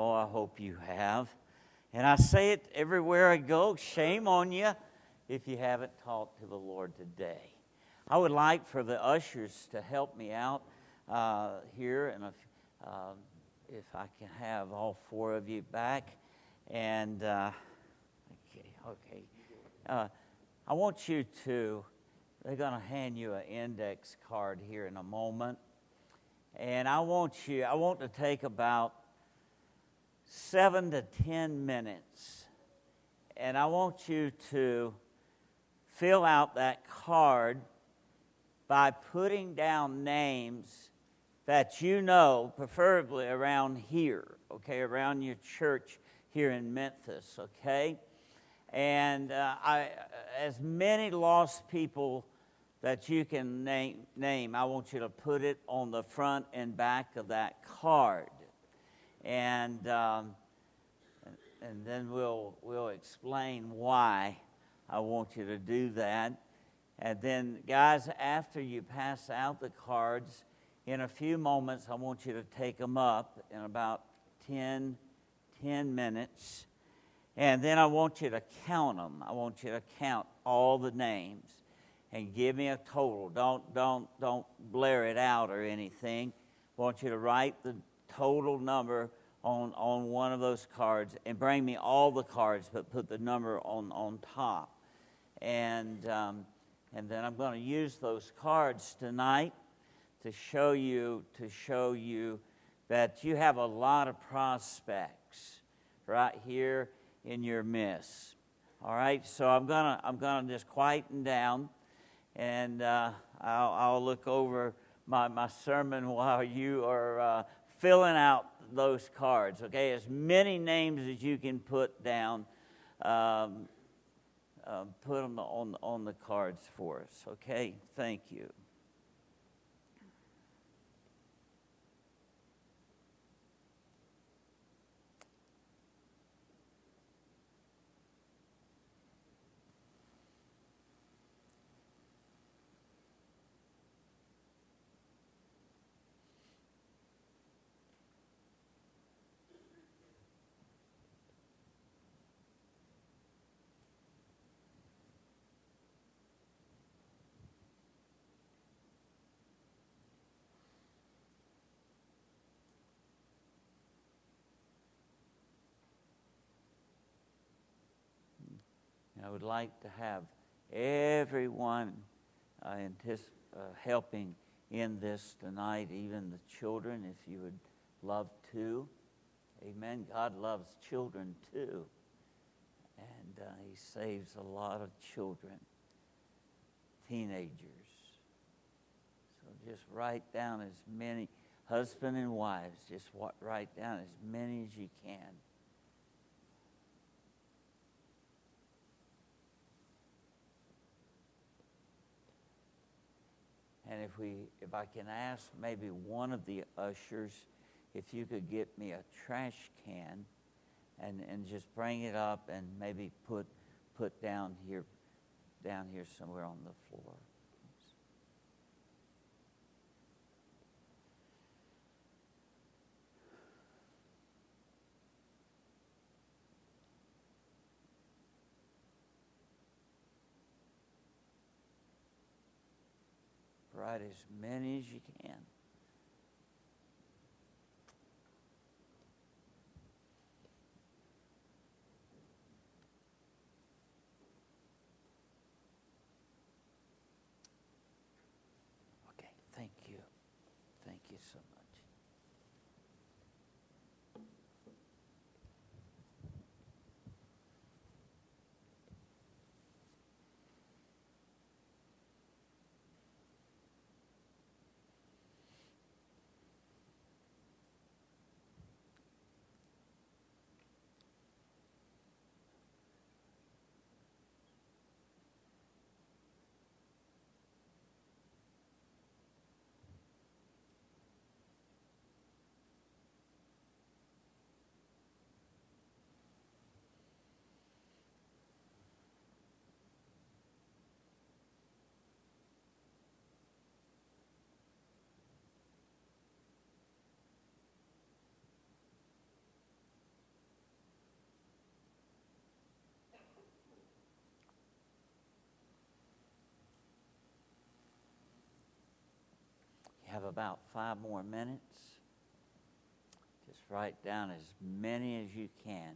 Oh, I hope you have. And I say it everywhere I go shame on you if you haven't talked to the Lord today. I would like for the ushers to help me out uh, here, and if, uh, if I can have all four of you back. And, uh, okay, okay. Uh, I want you to, they're going to hand you an index card here in a moment. And I want you, I want to take about seven to ten minutes. And I want you to fill out that card by putting down names that you know, preferably around here, okay, around your church here in Memphis, okay? And uh, I, as many lost people that you can name, name, I want you to put it on the front and back of that card. And, um, and then we'll, we'll explain why I want you to do that. And then, guys, after you pass out the cards, in a few moments, I want you to take them up in about 10, 10 minutes. And then I want you to count them. I want you to count all the names and give me a total. Don't, don't, don't blare it out or anything. I want you to write the total number on, on one of those cards and bring me all the cards, but put the number on, on top. And, um, and then I'm going to use those cards tonight to show you to show you that you have a lot of prospects right here in your midst. All right, so I'm gonna I'm gonna just quieten down, and uh, I'll, I'll, look over my, my sermon while you are uh, filling out those cards. Okay, as many names as you can put down. Um, uh, put them on, on the cards for us. Okay, thank you. I would like to have everyone uh, uh, helping in this tonight, even the children, if you would love to. Amen. God loves children too. And uh, He saves a lot of children, teenagers. So just write down as many, husband and wives, just write down as many as you can. And if we, if I can ask maybe one of the ushers, if you could get me a trash can, and and just bring it up and maybe put put down here, down here somewhere on the floor. As many as you can. Okay, thank you. Thank you so much. Have about five more minutes. Just write down as many as you can.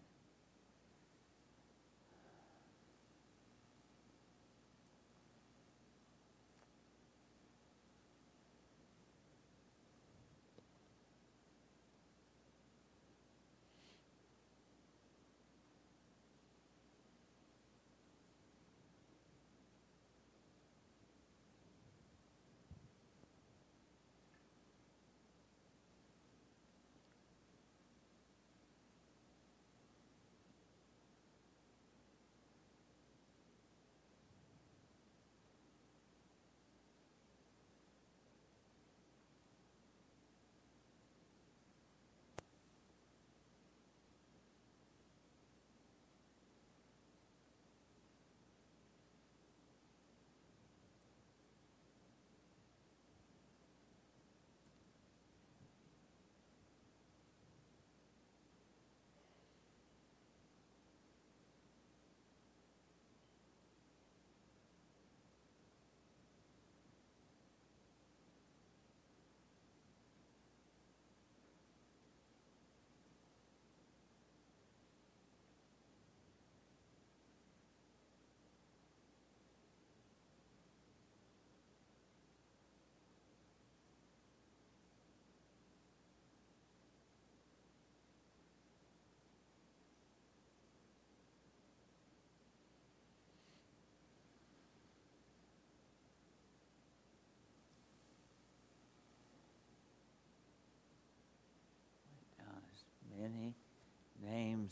many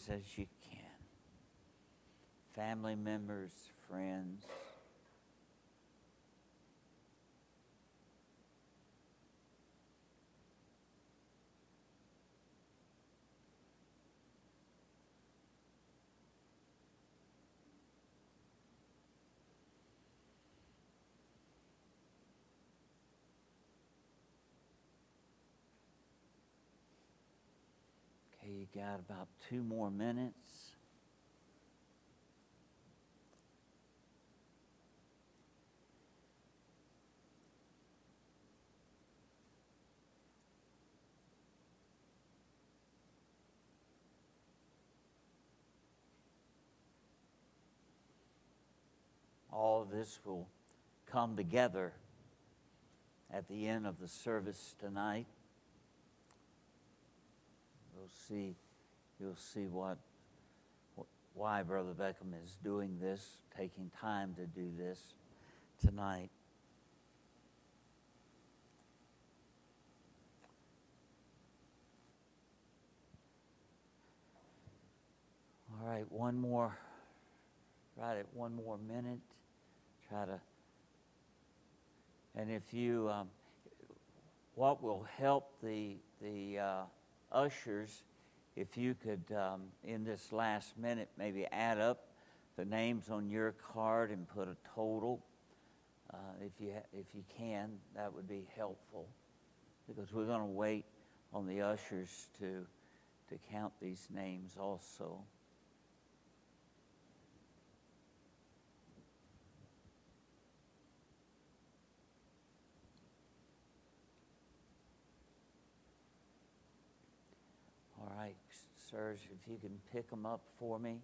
as you can family members, friends. you got about two more minutes. All of this will come together at the end of the service tonight see, you'll see what, why Brother Beckham is doing this, taking time to do this tonight. All right, one more, right at one more minute. Try to, and if you, um, what will help the, the, uh, ushers, if you could, um, in this last minute, maybe add up the names on your card and put a total. Uh, if you ha- if you can, that would be helpful, because we're going to wait on the ushers to to count these names also. Serge, if you can pick them up for me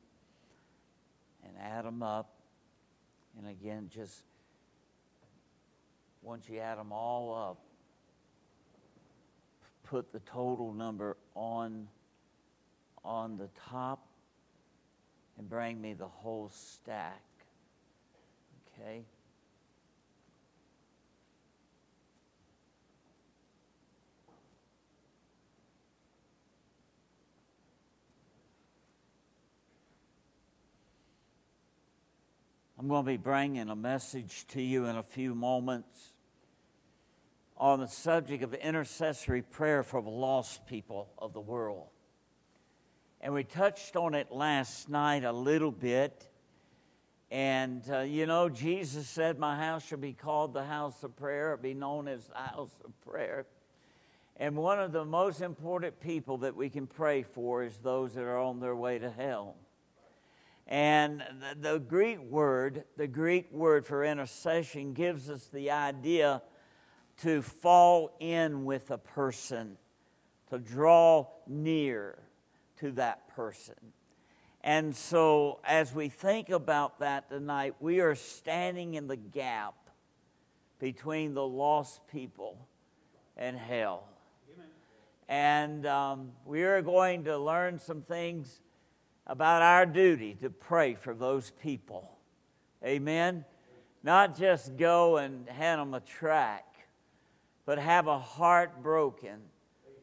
and add them up. And again, just once you add them all up, put the total number on, on the top and bring me the whole stack. Okay? I'm going to be bringing a message to you in a few moments on the subject of intercessory prayer for the lost people of the world. And we touched on it last night a little bit. And, uh, you know, Jesus said, My house shall be called the house of prayer, or be known as the house of prayer. And one of the most important people that we can pray for is those that are on their way to hell. And the, the, Greek word, the Greek word for intercession gives us the idea to fall in with a person, to draw near to that person. And so, as we think about that tonight, we are standing in the gap between the lost people and hell. Amen. And um, we are going to learn some things about our duty to pray for those people. Amen. Not just go and hand them a track, but have a heart broken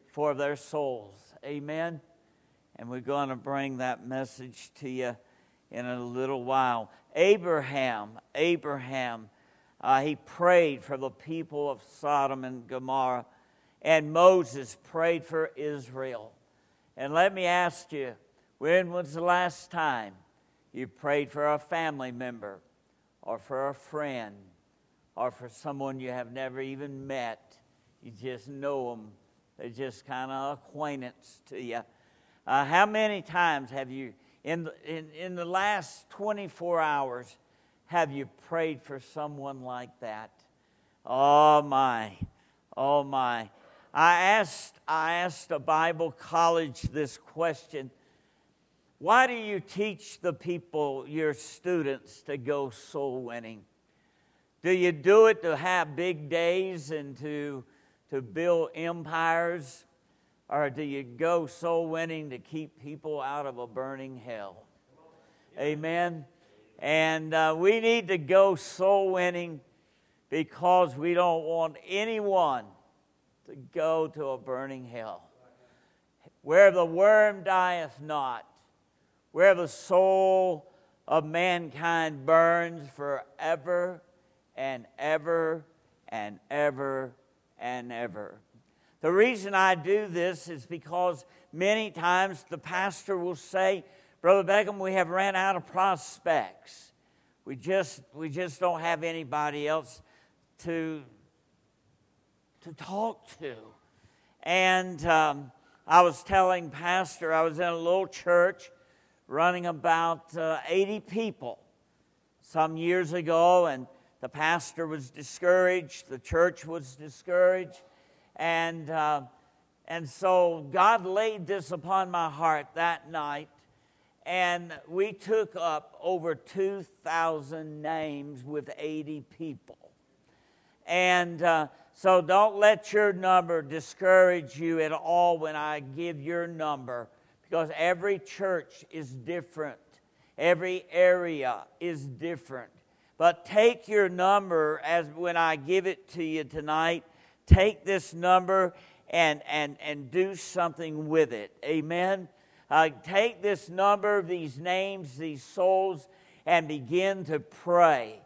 for their souls. Amen. And we're going to bring that message to you in a little while. Abraham, Abraham, uh, he prayed for the people of Sodom and Gomorrah, and Moses prayed for Israel. And let me ask you, when was the last time you prayed for a family member, or for a friend, or for someone you have never even met? You just know them, they're just kind of acquaintance to you. Uh, how many times have you, in in, in the last 24 hours, have you prayed for someone like that? Oh my, oh my. I asked, I asked a Bible college this question Why do you teach the people, your students, to go soul winning? Do you do it to have big days and to, to build empires? Or do you go soul winning to keep people out of a burning hell? Amen. And uh, we need to go soul winning because we don't want anyone to go to a burning hell. Where the worm dieth not, where the soul of mankind burns forever and ever and ever and ever. The reason I do this is because many times the pastor will say, Brother Beckham, we have ran out of prospects. We just, we just don't have anybody else to, to talk to. And um, I was telling Pastor, I was in a little church running about uh, 80 people some years ago, and the pastor was discouraged, the church was discouraged, and, uh, and so God laid this upon my heart that night and we took up over 2,000 names with 80 people. And uh, so don't let your number discourage you at all when I give your number, because every church is different, every area is different. But take your number as when I give it to you tonight, take this number and, and, and do something with it. Amen uh, take this number, these names, these souls, and begin to pray.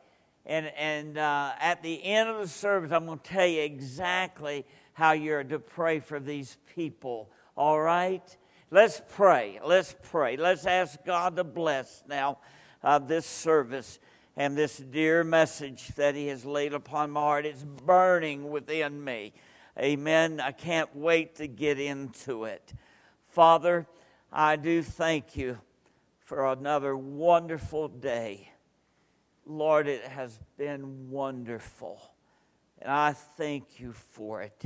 And, and uh, at the end of the service, I'm going to tell you exactly how you're to pray for these people. All right? Let's pray. Let's pray. Let's ask God to bless now uh, this service and this dear message that He has laid upon my heart. It's burning within me. Amen. I can't wait to get into it. Father, I do thank you for another wonderful day. Lord, it has been wonderful. And I thank you for it.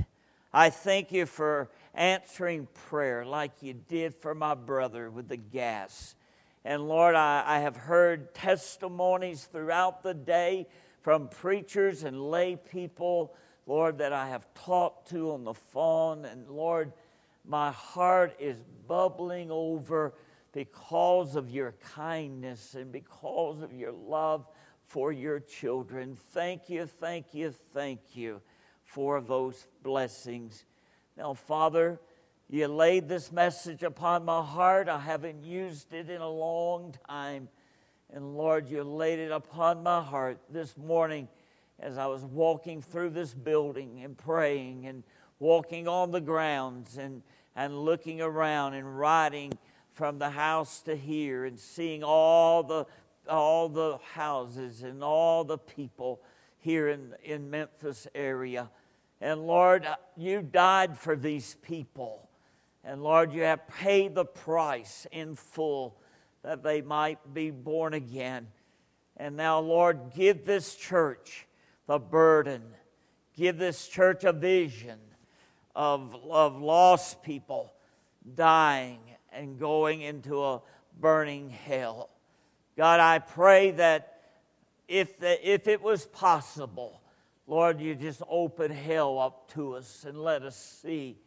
I thank you for answering prayer like you did for my brother with the gas. And Lord, I, I have heard testimonies throughout the day from preachers and lay people, Lord, that I have talked to on the phone. And Lord, my heart is bubbling over because of your kindness and because of your love for your children. Thank you, thank you, thank you for those blessings. Now, Father, you laid this message upon my heart. I haven't used it in a long time. And Lord, you laid it upon my heart this morning as I was walking through this building and praying and walking on the grounds and, and looking around and riding from the house to here and seeing all the, all the houses and all the people here in, in Memphis area. And Lord, uh, you died for these people. And Lord, you have paid the price in full that they might be born again. And now, Lord, give this church the burden give this church a vision of, of lost people dying and going into a burning hell. God, I pray that if, the, if it was possible, Lord, you just open hell up to us and let us see.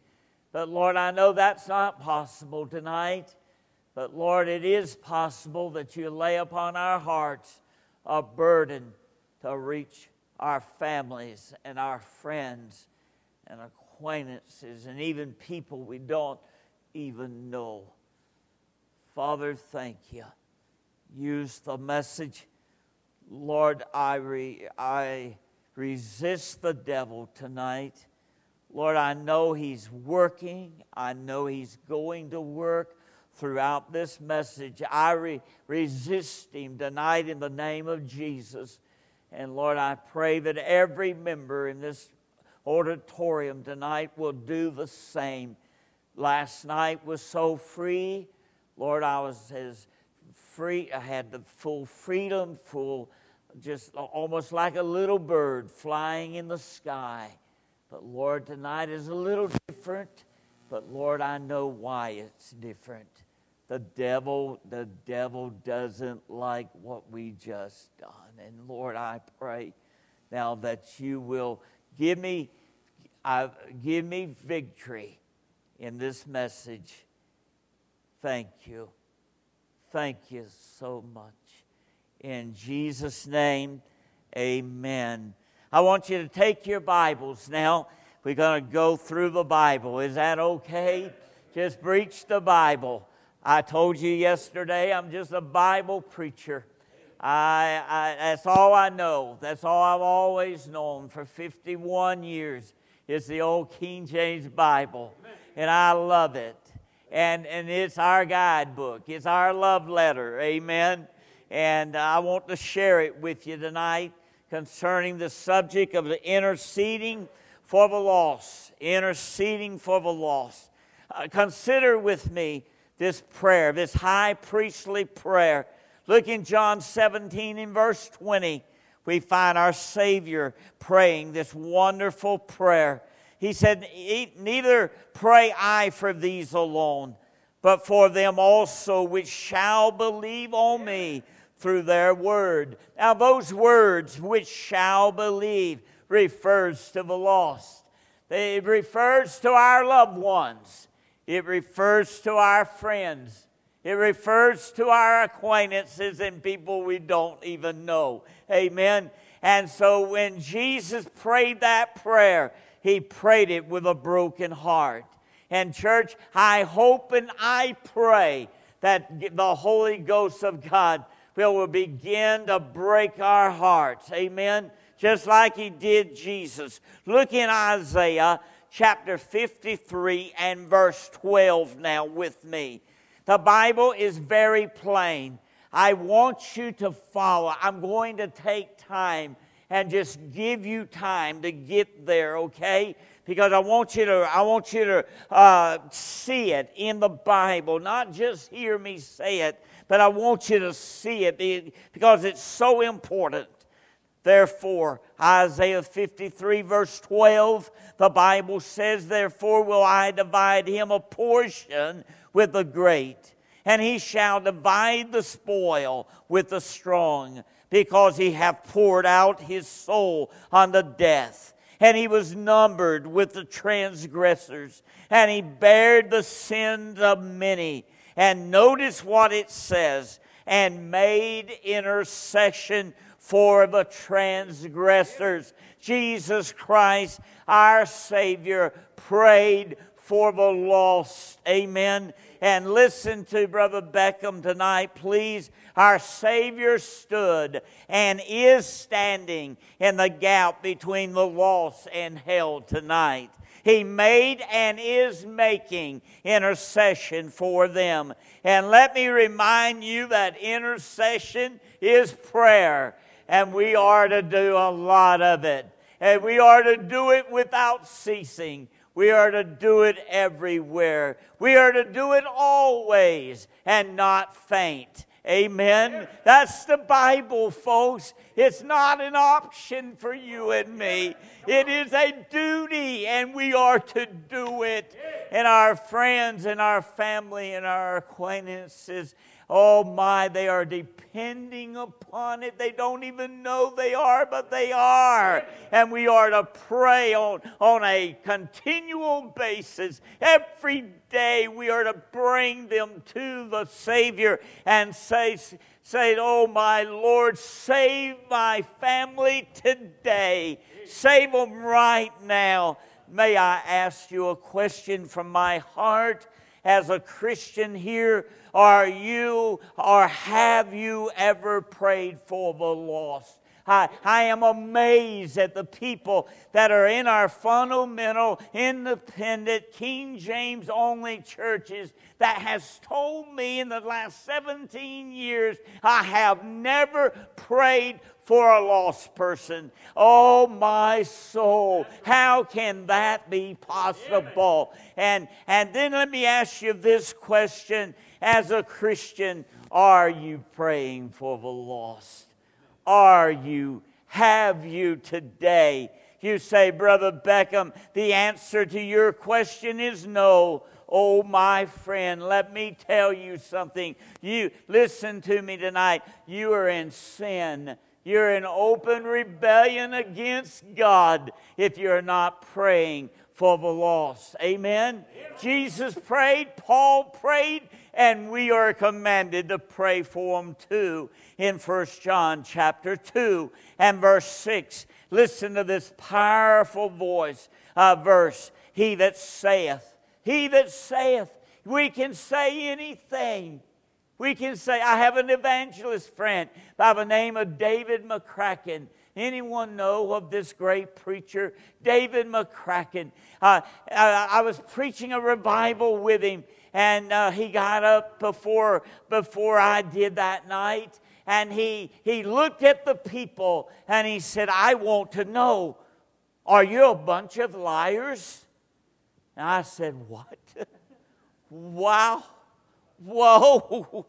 But Lord, I know that's not possible tonight. But Lord, it is possible that you lay upon our hearts a burden to reach our families and our friends and acquaintances and even people we don't even know. Father, thank you. Use the message. Lord, I, re, I resist the devil tonight. Lord, I know he's working. I know he's going to work throughout this message. I re- resist him tonight in the name of Jesus. And Lord, I pray that every member in this auditorium tonight will do the same. Last night was so free. Lord, I was as free, I had the full freedom, full, just almost like a little bird flying in the sky. But Lord, tonight is a little different. But Lord, I know why it's different. The devil, the devil doesn't like what we just done. And Lord, I pray now that you will give me, uh, give me victory in this message. Thank you. Thank you so much. In Jesus' name, amen. I want you to take your Bibles now. We're going to go through the Bible. Is that okay? Just preach the Bible. I told you yesterday I'm just a Bible preacher. I, I, that's all I know. That's all I've always known for 51 years is the old King James Bible. And I love it. And, and it's our guidebook, it's our love letter. Amen. And I want to share it with you tonight concerning the subject of the interceding for the lost. Interceding for the lost. Uh, consider with me this prayer, this high priestly prayer. Look in John 17 in verse 20. We find our Savior praying this wonderful prayer. He said, Neither pray I for these alone, but for them also which shall believe on me through their word. Now, those words, which shall believe, refers to the lost. It refers to our loved ones. It refers to our friends. It refers to our acquaintances and people we don't even know. Amen. And so when Jesus prayed that prayer, he prayed it with a broken heart. And, church, I hope and I pray that the Holy Ghost of God will begin to break our hearts. Amen. Just like he did Jesus. Look in Isaiah chapter 53 and verse 12 now with me. The Bible is very plain. I want you to follow. I'm going to take time and just give you time to get there, okay? Because I want you to, I want you to uh, see it in the Bible, not just hear me say it, but I want you to see it because it's so important. Therefore, Isaiah 53, verse 12, the Bible says, Therefore will I divide him a portion with the great, and he shall divide the spoil with the strong, because he hath poured out his soul unto death. And he was numbered with the transgressors, and he bared the sins of many. And notice what it says, and made intercession for the transgressors. Jesus Christ, our Savior, prayed for the lost. Amen. And listen to Brother Beckham tonight, please. Our Savior stood and is standing in the gap between the lost and hell tonight. He made and is making intercession for them. And let me remind you that intercession is prayer and we are to do a lot of it. And we are to do it without ceasing. We are to do it everywhere. We are to do it always and not faint. Amen. That's the Bible, folks. It's not an option for you and me. It is a duty, and we are to do it. And our friends and our family and our acquaintances Oh my, they are depending upon it. They don't even know they are, but they are. And we are to pray on, on a continual basis. Every day we are to bring them to the Savior and say, say, Oh my Lord, save my family today. Save them right now. May I ask you a question from my heart as a Christian here? Are you or have you ever prayed for the lost? I, I am amazed at the people that are in our fundamental, independent, King James only churches that has told me in the last 17 years I have never prayed for a lost person. Oh, my soul, how can that be possible? And, and then let me ask you this question as a Christian Are you praying for the lost? Are you? Have you today? You say, Brother Beckham, the answer to your question is no. Oh, my friend, let me tell you something. You listen to me tonight. You are in sin you're in open rebellion against God if you're not praying for the lost. Amen? Jesus prayed, Paul prayed, and we are commanded to pray for them too in 1 John chapter 2 and verse 6. Listen to this powerful voice, uh, verse. He that saith, he that saith, we can say anything. We can say, I have an evangelist friend by the name of David McCracken. Anyone know of this great preacher, David McCracken? Uh, I, I, was preaching a revival with him, and uh, he got up before, before I did that night, and he, he looked at the people and he said, I want to know, are you a bunch of liars? And I said, What? wow. Whoa,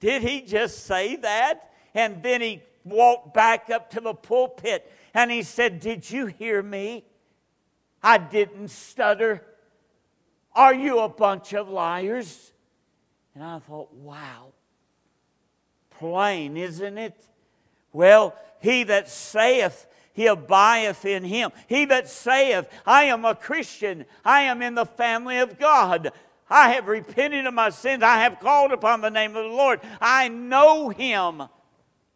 did he just say that? And then he walked back up to the pulpit and he said, Did you hear me? I didn't stutter. Are you a bunch of liars? And I thought, wow, plain, isn't it? Well, he that saith, he abideth in him. He that saith, I am a Christian, I am in the family of God, I have repented of my sins. I have called upon the name of the Lord. I know him.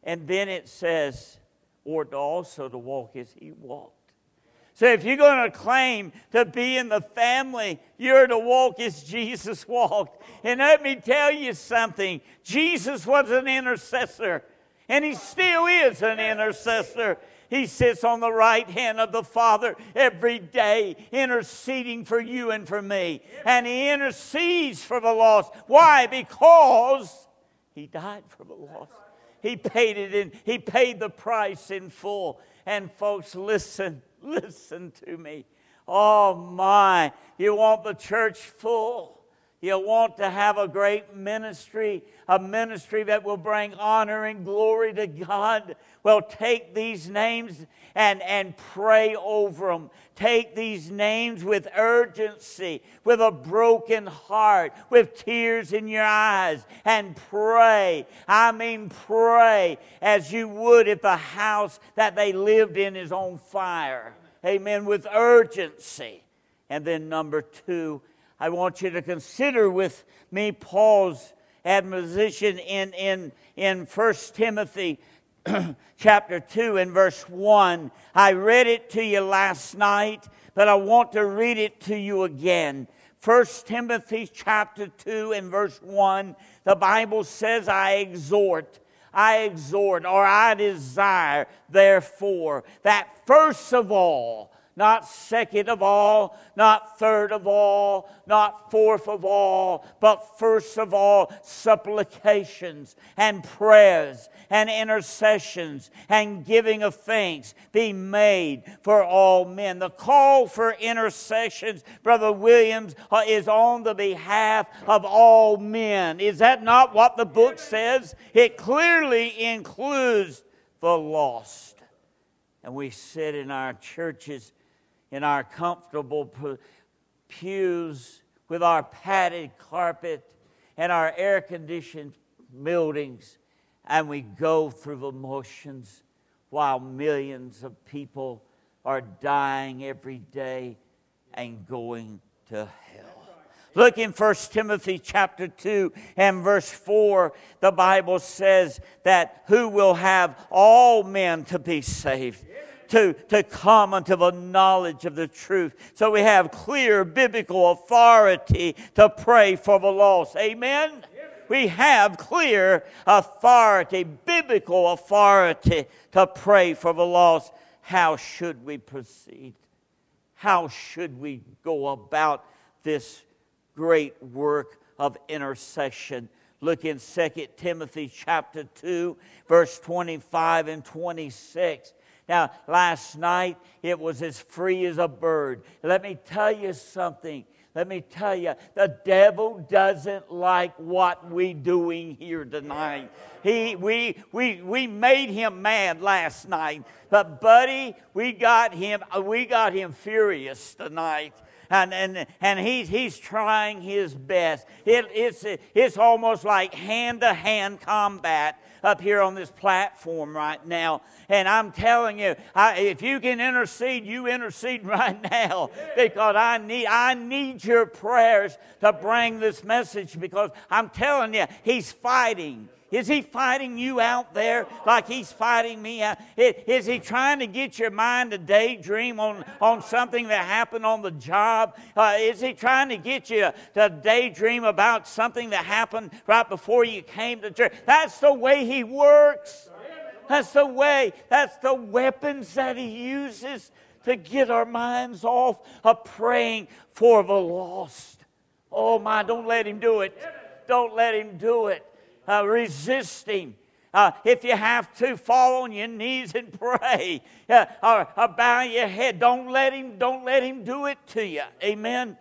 And then it says, or to also to walk as he walked. So if you're going to claim to be in the family, you're to walk as Jesus walked. And let me tell you something Jesus was an intercessor, and he still is an intercessor. He sits on the right hand of the Father every day, interceding for you and for me. And He intercedes for the lost. Why? Because He died for the lost. He paid it in, He paid the price in full. And folks, listen, listen to me. Oh my, you want the church full? You want to have a great ministry, a ministry that will bring honor and glory to God. Well, take these names and, and pray over them. Take these names with urgency, with a broken heart, with tears in your eyes, and pray. I mean, pray as you would if the house that they lived in is on fire. Amen. With urgency. And then, number two, I want you to consider with me Paul's admonition in, in, in 1 Timothy chapter 2 and verse 1. I read it to you last night, but I want to read it to you again. 1 Timothy chapter 2 and verse 1, the Bible says, I exhort, I exhort, or I desire, therefore, that first of all, not second of all, not third of all, not fourth of all, but first of all, supplications and prayers and intercessions and giving of thanks be made for all men. The call for intercessions, Brother Williams, uh, is on the behalf of all men. Is that not what the book says? It clearly includes the lost. And we sit in our churches in our comfortable pews with our padded carpet and our air conditioned buildings, and we go through the motions while millions of people are dying every day and going to hell. Look in 1 Timothy chapter 2 and verse 4. The Bible says that who will have all men to be saved to, to come unto the knowledge of the truth. So we have clear biblical authority to pray for the lost. Amen? We have clear authority, biblical authority to pray for the lost. How should we proceed? How should we go about this great work of intercession? Look in 2 Timothy chapter 2, verse 25 and 26. Now, last night it was as free as a bird. Let me tell you something. Let me tell you, the devil doesn't like what we're doing here tonight. He, we, we, we made him mad last night, but buddy, we got him, we got him furious tonight and, and, and he's, he's trying his best. It, it's, it's almost like hand to hand combat up here on this platform right now. And I'm telling you, I, if you can intercede, you intercede right now because I need, I need your prayers to bring this message because I'm telling you, he's fighting. Is he fighting you out there like he's fighting me out? Is he trying to get your mind to daydream on, on something that happened on the job? Uh, is he trying to get you to daydream about something that happened right before you came to church? That's the way he works. That's the way, that's the weapons that he uses to get our minds off of praying for the lost. Oh my, don't let him do it. Don't let him do it uh, resist him. Uh, if you have to, fall on your knees and pray, uh, or, or, bow your head. Don't let him. Don't let him do it to you. Amen.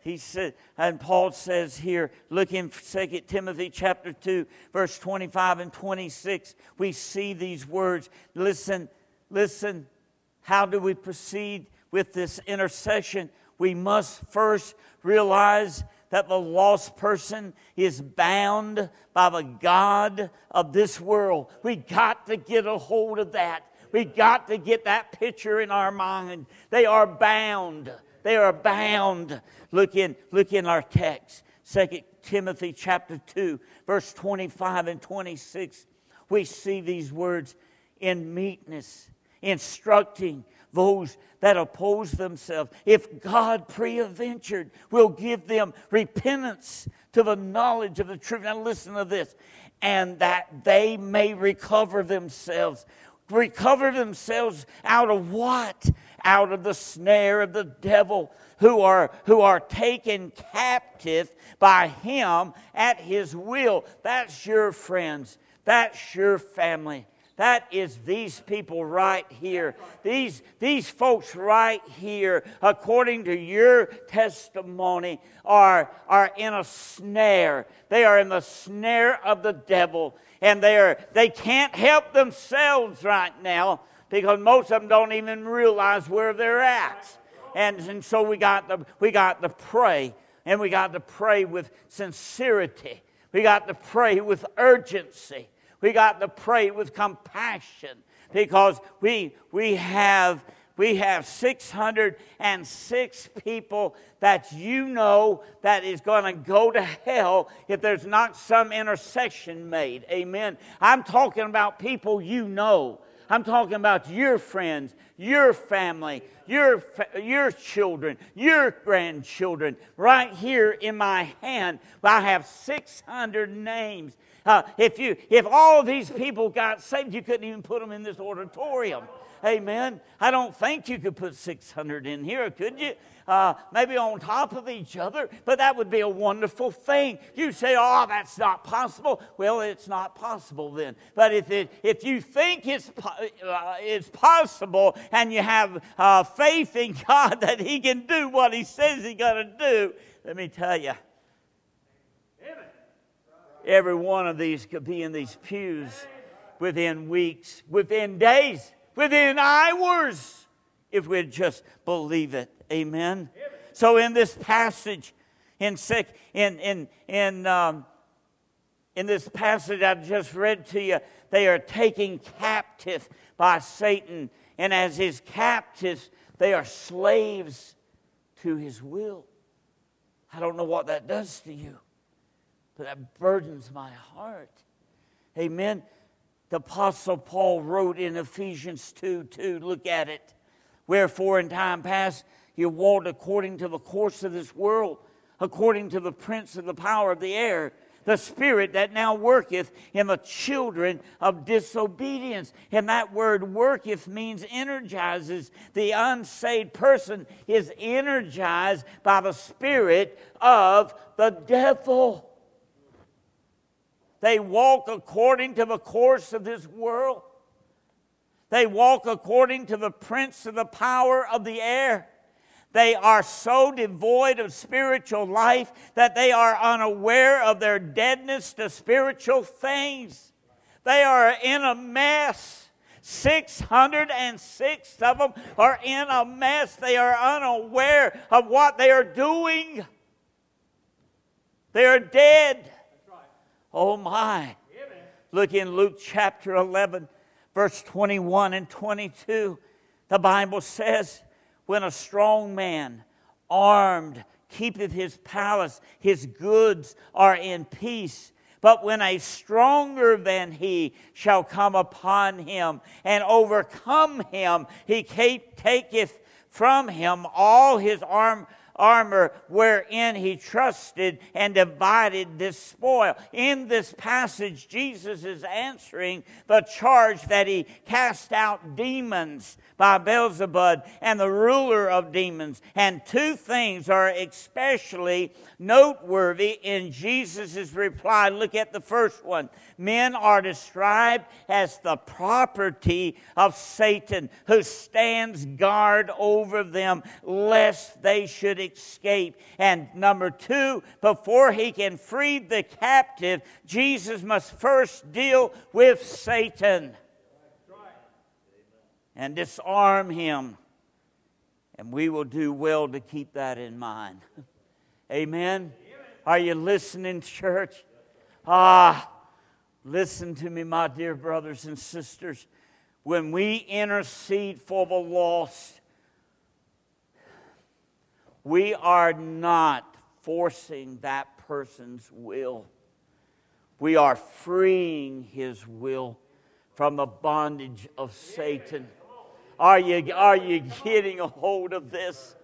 He said, and Paul says here, look in 2 Timothy chapter 2, verse 25 and 26, we see these words. Listen, listen, how do we proceed with this intercession? We must first realize that the lost person is bound by the God of this world. We got to get a hold of that. We got to get that picture in our mind. They are bound. They are bound. Look in, look in our text. 2 Timothy chapter 2, verse 25 and 26. We see these words in meekness, instructing those that oppose themselves. If God preadventured will give them repentance to the knowledge of the truth. Now, listen to this. And that they may recover themselves. Recover themselves out of what? Out of the snare of the devil, who are, who are taken captive by him at his will. That's your friends. That's your family. That is these people right here. These, these folks right here, according to your testimony, are, are in a snare. They are in the snare of the devil. And they, are, they can't help themselves right now because most of them don't even realize where they're at. And, and so we got, to, we got to pray. And we got to pray with sincerity. We got to pray with urgency. We got to pray with compassion because we, we have we have 606 people that you know that is going to go to hell if there's not some intercession made. Amen. I'm talking about people you know. I'm talking about your friends, your family, your, your children, your grandchildren. Right here in my hand, I have 600 names. Uh, if, you, if all these people got saved, you couldn't even put them in this auditorium. Amen. I don't think you could put 600 in here, could you? Uh, maybe on top of each other, but that would be a wonderful thing. You say, oh, that's not possible. Well, it's not possible then. But if, it, if you think it's, uh, it's possible and you have uh, faith in God that He can do what He says He's going to do, let me tell you, every one of these could be in these pews within weeks, within days within hours if we'd just believe it. Amen. So in this passage, in sick, in in in um, in this passage I've just read to you, they are taken captive by Satan, and as his captives, they are slaves to his will. I don't know what that does to you, but that burdens my heart. Amen the Apostle Paul wrote in Ephesians 2 2. Look at it. Wherefore, in time past, you walked according to the course of this world, according to the prince of the power of the air, the spirit that now worketh in the children of disobedience. And that word worketh means energizes. The unsaved person is energized by the spirit of the devil. They walk according to the course of this world. They walk according to the prince of the power of the air. They are so devoid of spiritual life that they are unaware of their deadness to spiritual things. They are in a mess. 606 of them are in a mess. They are unaware of what they are doing. They are dead. Oh my. Look in Luke chapter 11, verse 21 and 22. The Bible says, When a strong man, armed, keepeth his palace, his goods are in peace. But when a stronger than he shall come upon him and overcome him, he taketh from him all his arm armor wherein he trusted and divided this spoil. In this passage, Jesus is answering the charge that he cast out demons by Beelzebub and the ruler of demons. And two things are especially noteworthy in Jesus' reply. Look at the first one. Men are described as the property of Satan, who stands guard over them lest they should escape. And number two, before he can free the captive, Jesus must first deal with Satan and disarm him. And we will do well to keep that in mind. Amen. Are you listening, church? Ah, listen to me, my dear brothers and sisters. When we intercede for the lost, we are not forcing that person's will. We are freeing his will from the bondage of Satan. Are you, are you getting a hold of this?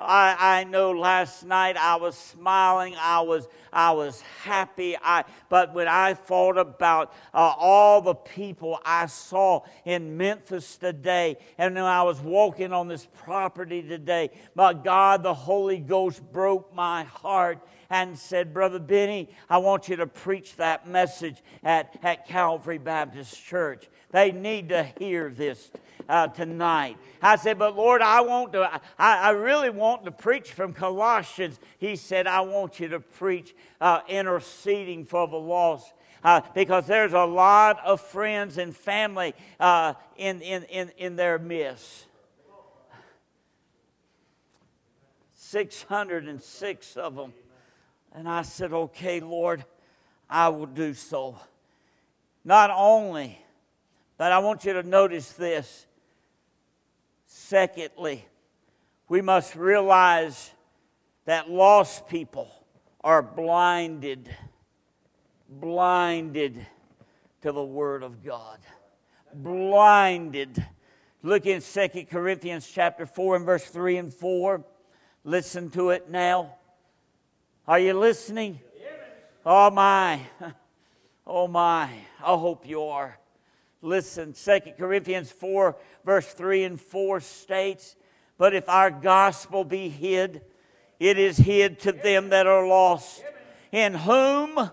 I, I know last night I was smiling, I was, I was happy. I, but when I thought about uh, all the people I saw in Memphis today, and when I was walking on this property today, my God, the Holy Ghost broke my heart and said, Brother Benny, I want you to preach that message at, at Calvary Baptist Church. They need to hear this uh, tonight. I said, But Lord, I want to, I, I, really want to preach from Colossians. He said, I want you to preach uh, interceding for the lost. Uh, because there's a lot of friends and family uh, in, in, in, in their midst. 606 of them. And I said, Okay, Lord, I will do so. Not only, but I want you to notice this Secondly, we must realize that lost people are blinded, blinded to the Word of God. Blinded. Look in 2 Corinthians chapter 4 and verse 3 and 4. Listen to it now. Are you listening? Oh my. Oh my. I hope you are. Listen, 2 Corinthians 4, verse 3 and 4 states, But if our gospel be hid, it is hid to them that are lost, in whom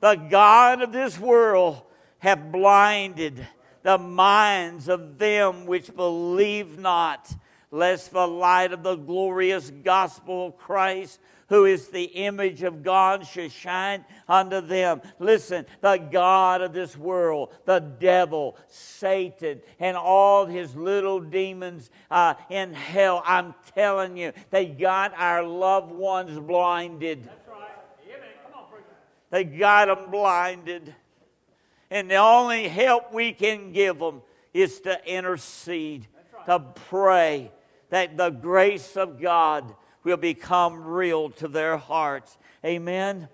the God of this world hath blinded the minds of them which believe not, lest the light of the glorious gospel of Christ, who is the image of God, should shine unto them. Listen, the God of this world, the devil, Satan, and all his little demons uh, in hell, I'm telling you, they got our loved ones blinded. That's right. Amen. Come on, preacher. They got them blinded. And the only help we can give them is to intercede, right. to pray that the grace of God will become real to their hearts. Amen?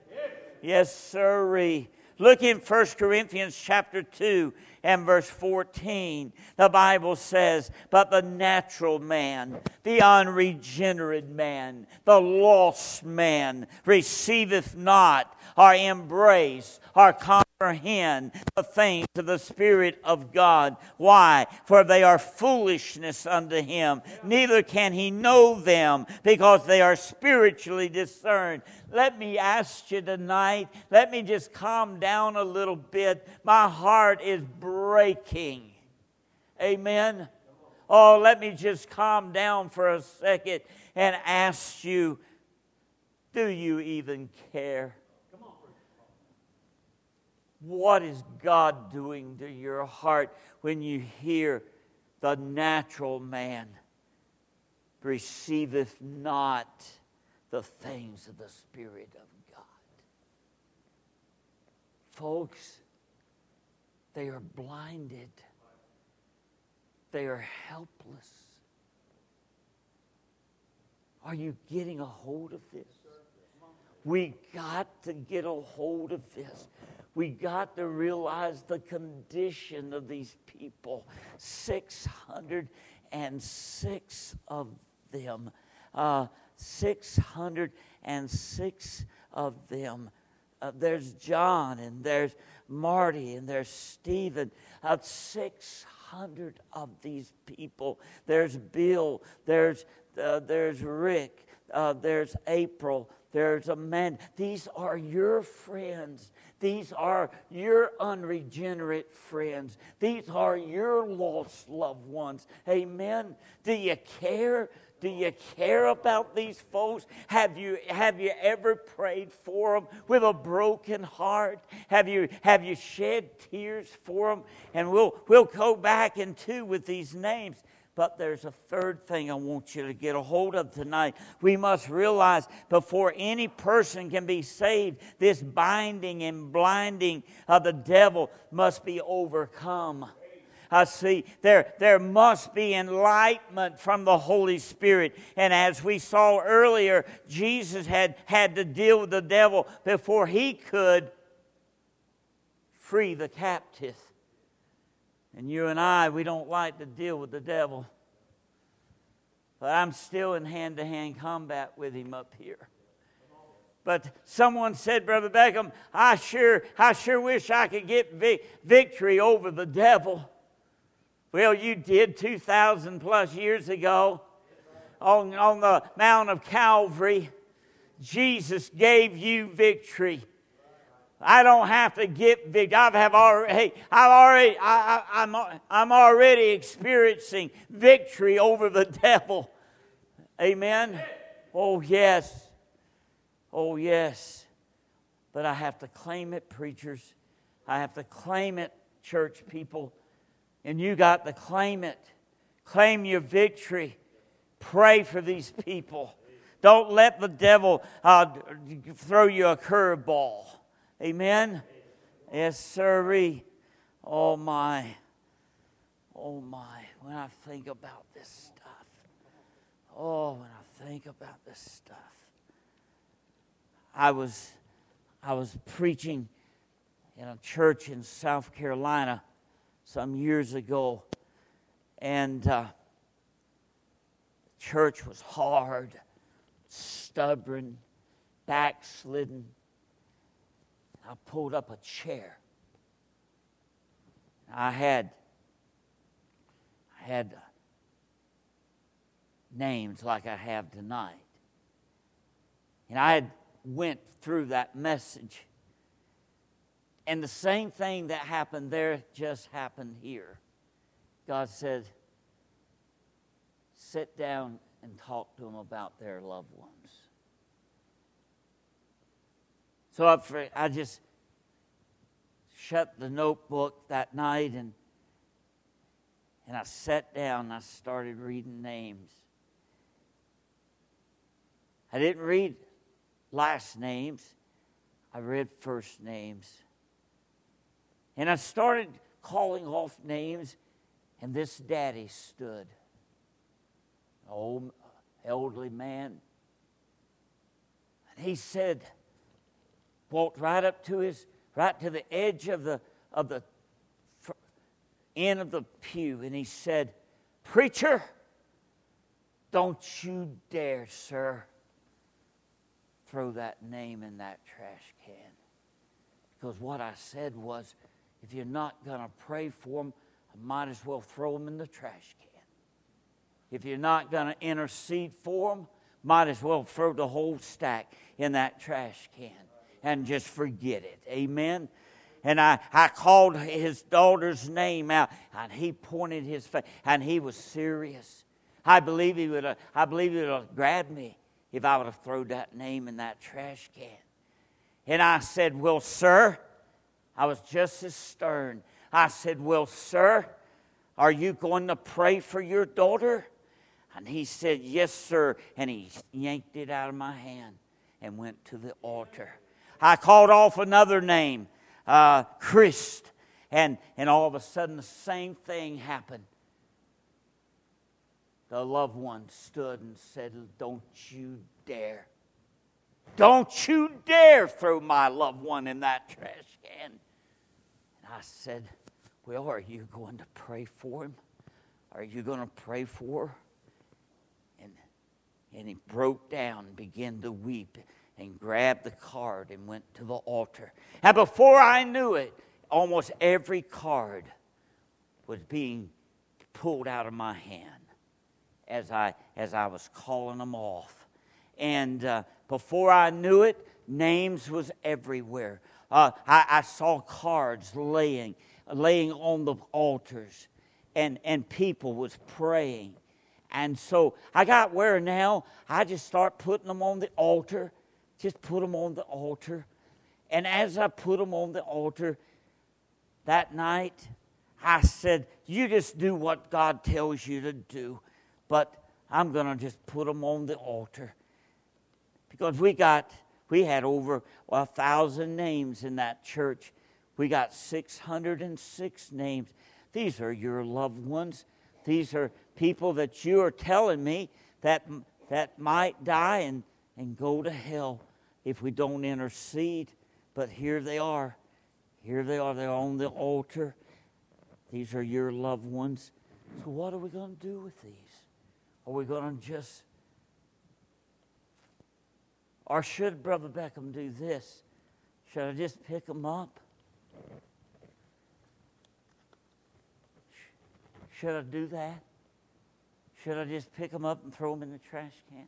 Yes, yes. Look in 1 Corinthians chapter 2 and verse 14. The Bible says, But the natural man, the unregenerate man, the lost man, receiveth not our embrace or comprehend the things of the Spirit of God. Why? For they are foolishness unto him. Neither can he know them because they are spiritually discerned. Let me ask you tonight, let me just calm down a little bit. My heart is breaking. Amen. Oh, let me just calm down for a second and ask you do you even care? What is God doing to your heart when you hear the natural man receiveth not the things of the Spirit of God? Folks, they are blinded, they are helpless. Are you getting a hold of this? We got to get a hold of this we got to realize the condition of these people 606 of them. Uh, 606 of them. Uh, there's John and there's Marty and there's Stephen. Uh, 600 of these people. There's Bill. There's, uh, there's Rick. Uh, there's April. There's a man. These are your friends. These are your unregenerate friends. These are your lost loved ones. Amen. Do you care? Do you care about these folks? Have you, have you ever prayed for them with a broken heart? Have you, have you shed tears for them? And we'll, we'll go back in two with these names. But there's a third thing I want you to get a hold of tonight. We must realize before any person can be saved, this binding and blinding of the devil must be overcome. I see there, there must be enlightenment from the Holy Spirit. And as we saw earlier, Jesus had, had to deal with the devil before he could free the captive. And you and I, we don't like to deal with the devil. But I'm still in hand to hand combat with him up here. But someone said, Brother Beckham, I sure, I sure wish I could get victory over the devil. Well, you did 2,000 plus years ago on, on the Mount of Calvary. Jesus gave you victory. I don't have to get victory. I have already, hey, I've already, I, I, I'm, I'm already experiencing victory over the devil. Amen. Oh, yes. Oh, yes. But I have to claim it, preachers. I have to claim it, church people. And you got to claim it. Claim your victory. Pray for these people. Don't let the devil uh, throw you a curveball. Amen? Yes, sirree. Oh, my. Oh, my. When I think about this stuff. Oh, when I think about this stuff. I was, I was preaching in a church in South Carolina some years ago. And uh, church was hard, stubborn, backslidden. I pulled up a chair. I had I had uh, names like I have tonight. And I had went through that message. And the same thing that happened there just happened here. God said, sit down and talk to them about their loved ones. So I, I just shut the notebook that night and, and I sat down and I started reading names. I didn't read last names, I read first names. And I started calling off names, and this daddy stood. An old elderly man. And he said, walked right up to his, right to the edge of the, of the end of the pew, and he said, Preacher, don't you dare, sir, throw that name in that trash can. Because what I said was, if you're not going to pray for them, I might as well throw them in the trash can. If you're not going to intercede for them, might as well throw the whole stack in that trash can and just forget it. Amen. And I, I called his daughter's name out, and he pointed his face, and he was serious. I believe he would have, I believe he would have grabbed me if I would have thrown that name in that trash can. And I said, Well, sir, I was just as stern. I said, Well, sir, are you going to pray for your daughter? And he said, Yes, sir. And he yanked it out of my hand and went to the altar. I called off another name, uh, Christ. And, and all of a sudden, the same thing happened the loved one stood and said, Don't you dare. Don't you dare throw my loved one in that trash can. And I said, Well, are you going to pray for him? Are you going to pray for her? And, and he broke down and began to weep and grabbed the card and went to the altar. And before I knew it, almost every card was being pulled out of my hand as I, as I was calling them off. And uh, before I knew it, names was everywhere. Uh, I, I, saw cards laying, laying on the altars, and, and people was praying. And so I got where now I just start putting them on the altar, just put them on the altar. And as I put them on the altar that night, I said, You just do what God tells you to do but I'm going to just put them on the altar. Because we got, we had over a thousand names in that church. We got 606 names. These are your loved ones. These are people that you are telling me that, that might die and, and go to hell if we don't intercede. But here they are. Here they are. They're on the altar. These are your loved ones. So, what are we going to do with these? Are we going to just, or should Brother Beckham do this? Should I just pick them up? Should I do that? Should I just pick them up and throw them in the trash can?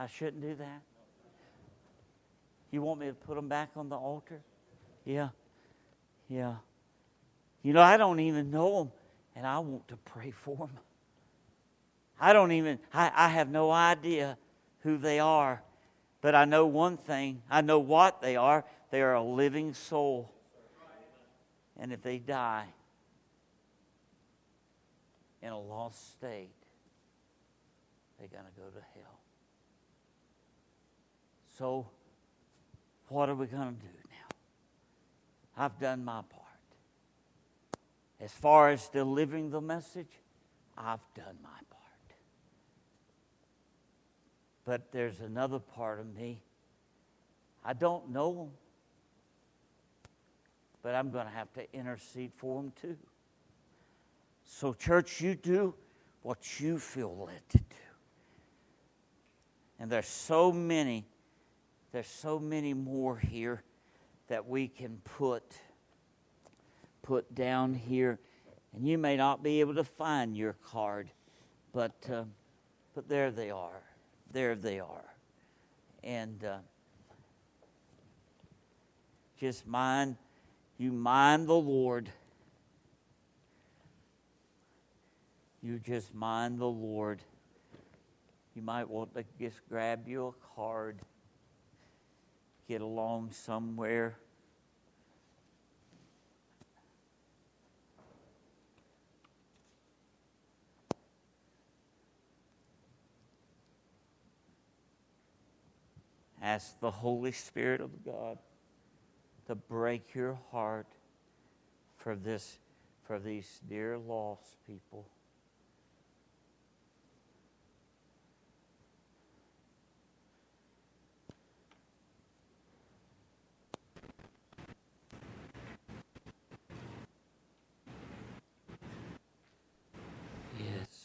I shouldn't do that. You want me to put them back on the altar? Yeah. Yeah. You know, I don't even know them, and I want to pray for them. I don't even, I, I have no idea who they are. But I know one thing I know what they are. They are a living soul. And if they die in a lost state, they're going to go to hell. So, what are we going to do now? I've done my part. As far as delivering the message, I've done my part. But there's another part of me. I don't know them, but I'm going to have to intercede for them too. So, church, you do what you feel led to do. And there's so many, there's so many more here that we can put put down here. And you may not be able to find your card, but uh, but there they are. There they are. And uh, just mind, you mind the Lord. You just mind the Lord. You might want to just grab you a card, get along somewhere. Ask the Holy Spirit of God to break your heart for this for these dear lost people.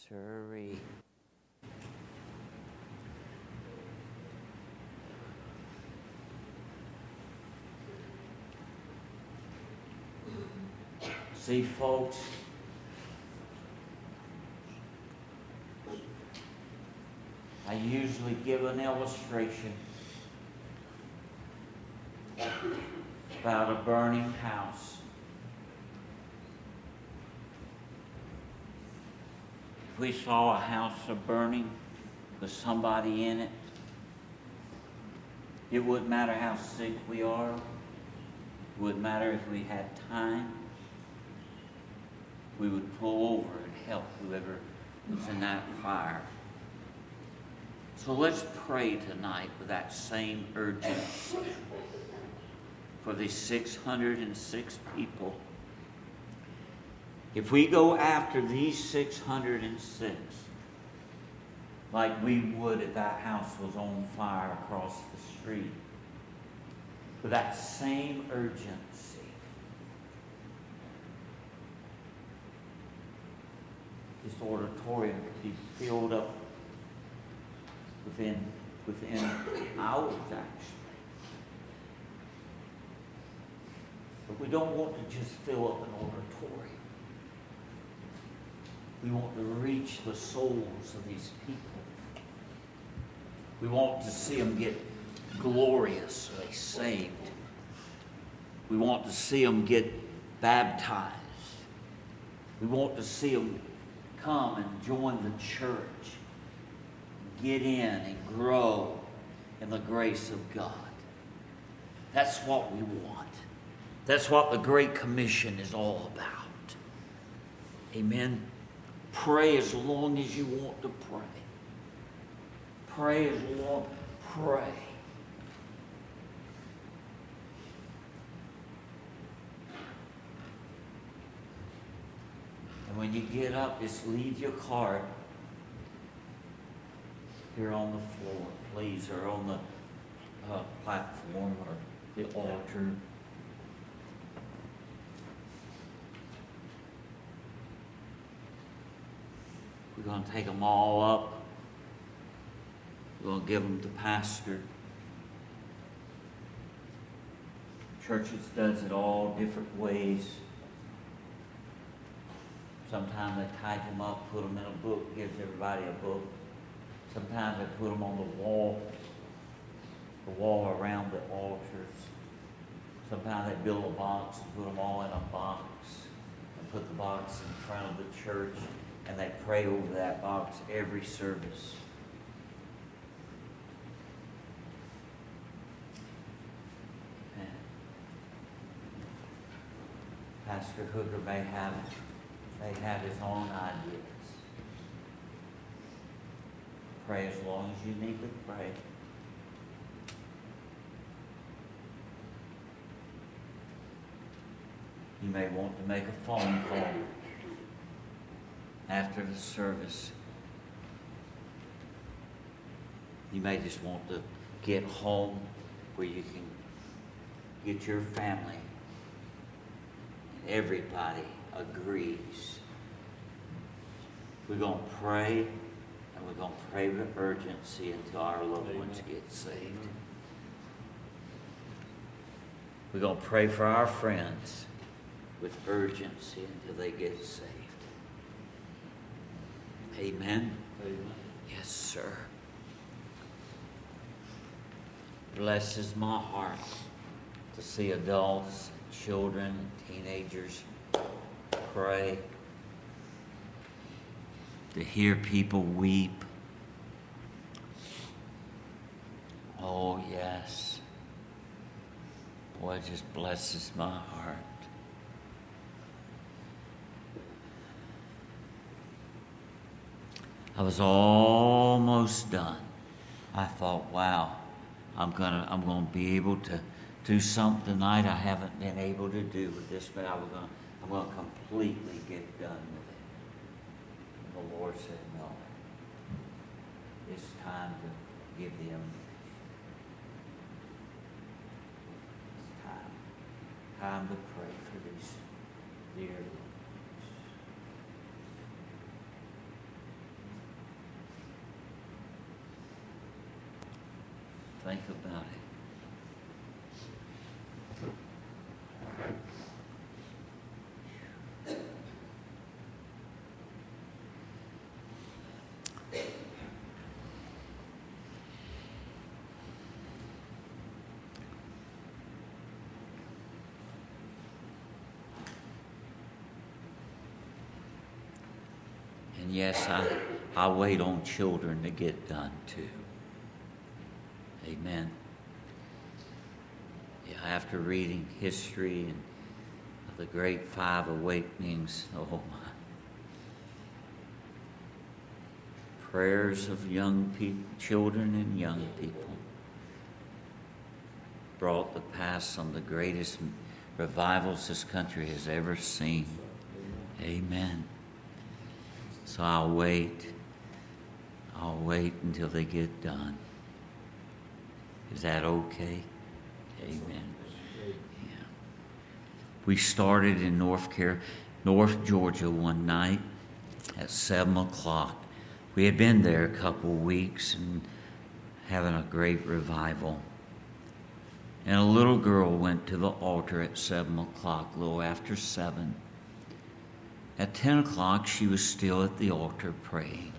Sirree. See, folks, I usually give an illustration about a burning house. If we saw a house burning with somebody in it, it wouldn't matter how sick we are. It wouldn't matter if we had time. We would pull over and help whoever was in that fire. So let's pray tonight with that same urgency for these 606 people. If we go after these 606, like we would if that house was on fire across the street, with that same urgency, this auditorium could be filled up within within hours actually. But we don't want to just fill up an auditorium. We want to reach the souls of these people. We want to see them get gloriously saved. We want to see them get baptized. We want to see them come and join the church get in and grow in the grace of God. That's what we want. That's what the Great Commission is all about. Amen. Pray as long as you want to pray. Pray as long. Pray. And when you get up, just leave your card here on the floor, please, or on the uh, platform or the altar. We're going to take them all up. We're going to give them to pastor. Churches does it all different ways. Sometimes they type them up, put them in a book, gives everybody a book. Sometimes they put them on the wall, the wall around the altars. Sometimes they build a box and put them all in a box and put the box in front of the church and they pray over that box every service. Pastor Hooker may have may have his own ideas. Pray as long as you need to pray. You may want to make a phone call after the service. You may just want to get home where you can get your family. and Everybody agrees We're going to pray, and we're going to pray with urgency until our loved Amen. ones get saved. We're going to pray for our friends with urgency until they get saved. Amen. Amen. Yes, sir. Blesses my heart to see adults, children, teenagers pray, to hear people weep. Oh, yes. Boy, it just blesses my heart. I was almost done. I thought, wow, I'm gonna I'm gonna be able to do something tonight I haven't been able to do with this, but I was gonna I'm gonna completely get done with it. And the Lord said, No. It's time to give the invitation. It's time. Time to pray for these dear Think about it. And yes, I, I wait on children to get done too. Amen. Yeah, after reading history and the great five awakenings, oh my. Prayers of young people, children and young people brought to pass some of the greatest revivals this country has ever seen. Amen. So I'll wait. I'll wait until they get done. Is that okay? Amen. Yeah. We started in North Car- North Georgia one night at seven o'clock. We had been there a couple weeks and having a great revival. And a little girl went to the altar at seven o'clock, a little after seven. At ten o'clock, she was still at the altar praying.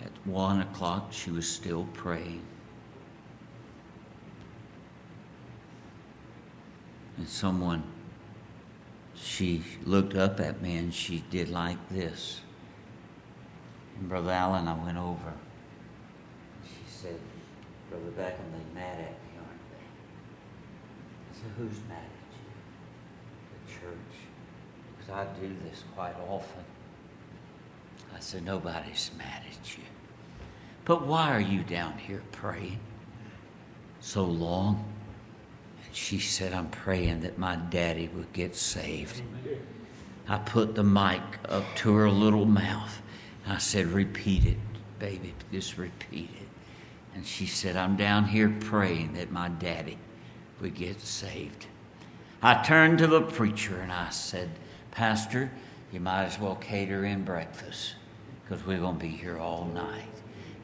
At one o'clock, she was still praying. And someone, she looked up at me and she did like this. And Brother Allen, I went over. She said, Brother Beckham, they're mad at me, aren't they? I said, who's mad at you? The church. Because I do this quite often. I said, nobody's mad at you. But why are you down here praying so long? She said, I'm praying that my daddy would get saved. I put the mic up to her little mouth. I said, Repeat it, baby. Just repeat it. And she said, I'm down here praying that my daddy would get saved. I turned to the preacher and I said, Pastor, you might as well cater in breakfast because we're going to be here all night.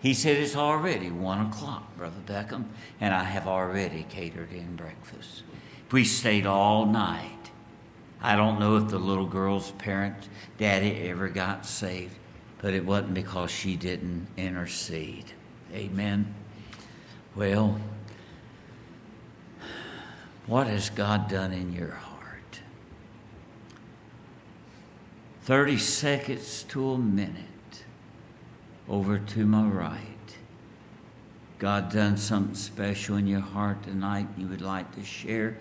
He said, It's already one o'clock, Brother Beckham, and I have already catered in breakfast. We stayed all night. I don't know if the little girl's parent, daddy, ever got saved, but it wasn't because she didn't intercede. Amen. Well, what has God done in your heart? 30 seconds to a minute over to my right. God done something special in your heart tonight you would like to share.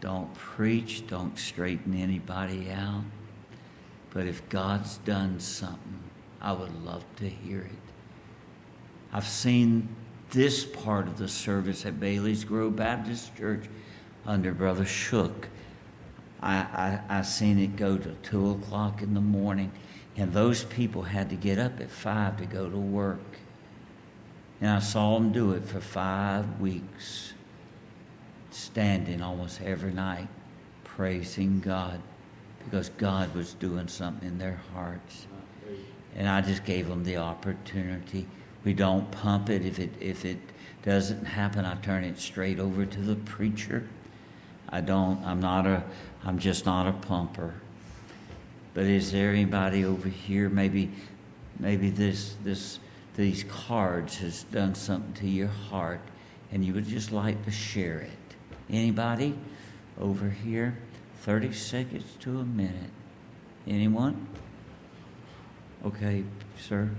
Don't preach, don't straighten anybody out. But if God's done something, I would love to hear it. I've seen this part of the service at Bailey's Grove Baptist Church under Brother Shook. I, I, I seen it go to 2 o'clock in the morning and those people had to get up at five to go to work. And I saw them do it for five weeks, standing almost every night, praising God because God was doing something in their hearts. And I just gave them the opportunity. We don't pump it. If it if it doesn't happen, I turn it straight over to the preacher. I don't I'm not a I'm just not a pumper. But is there anybody over here maybe maybe this this these cards has done something to your heart and you would just like to share it? Anybody over here? 30 seconds to a minute. Anyone? Okay, sir.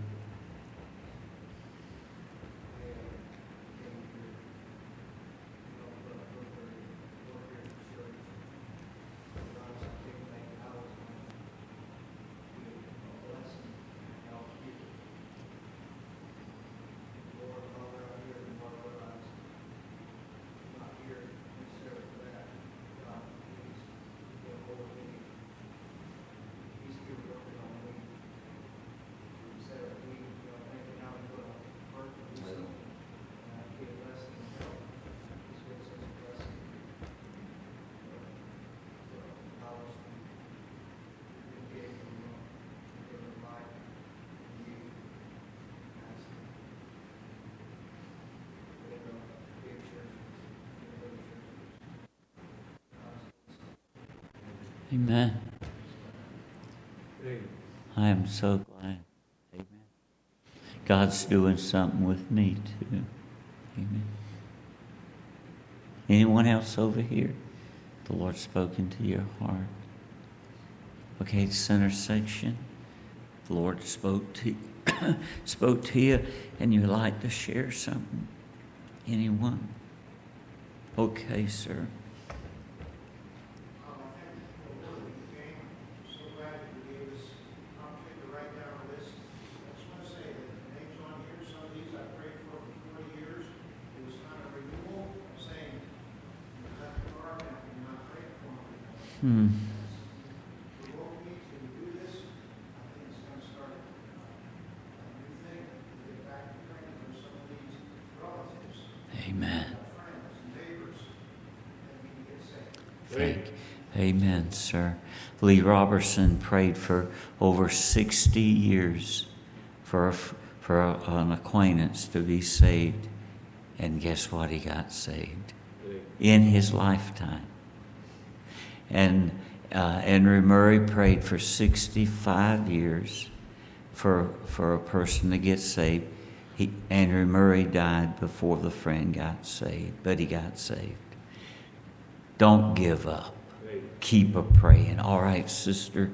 Amen. I am so glad. Amen. God's doing something with me too. Amen. Anyone else over here? The Lord spoken to your heart. Okay, center section. The Lord spoke to spoke to you, and you would like to share something. Anyone? Okay, sir. Hmm. Amen. Thank, amen, sir. Lee Roberson prayed for over 60 years for, a, for a, an acquaintance to be saved. And guess what? He got saved in his lifetime. And uh, Henry Murray prayed for 65 years for, for a person to get saved. He, Andrew Murray died before the friend got saved, but he got saved. Don't give up. Keep a praying. All right, sister.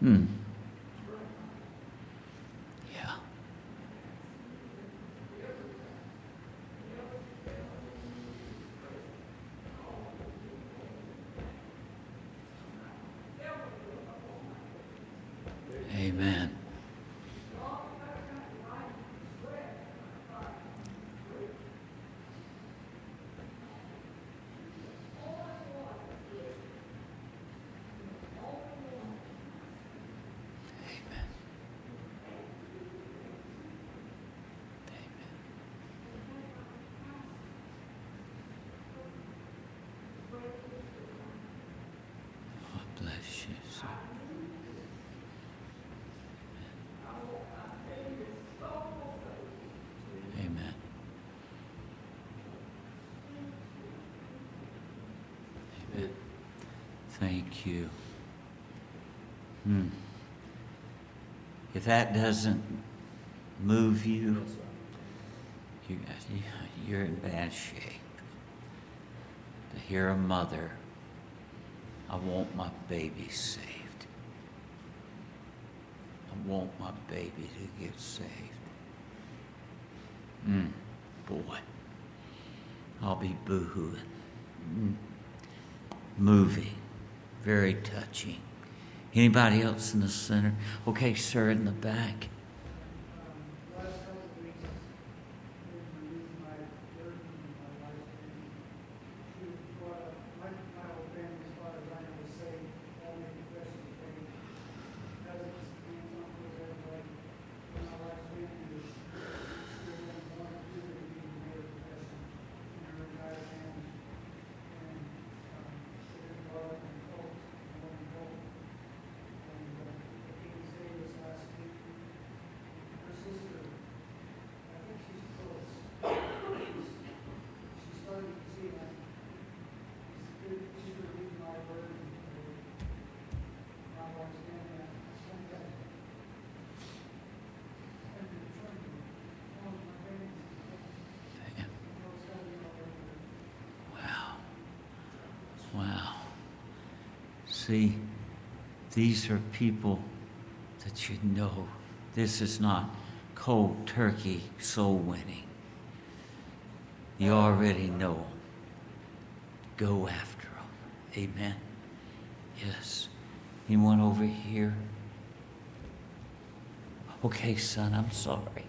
Hmm. Yeah. Amen. Thank you. Hmm. If that doesn't move you, you you're in bad shape. To hear a mother, I want my baby saved. I I want my baby to get saved. Mm, boy, I'll be boohooing. Mm. Moving, very touching. Anybody else in the center? Okay, sir, in the back. See, these are people that you know. This is not cold turkey soul winning. You already know. Go after them. Amen. Yes. Anyone over here? Okay, son, I'm sorry.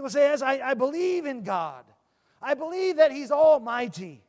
People say, Yes, I, I believe in God. I believe that He's almighty.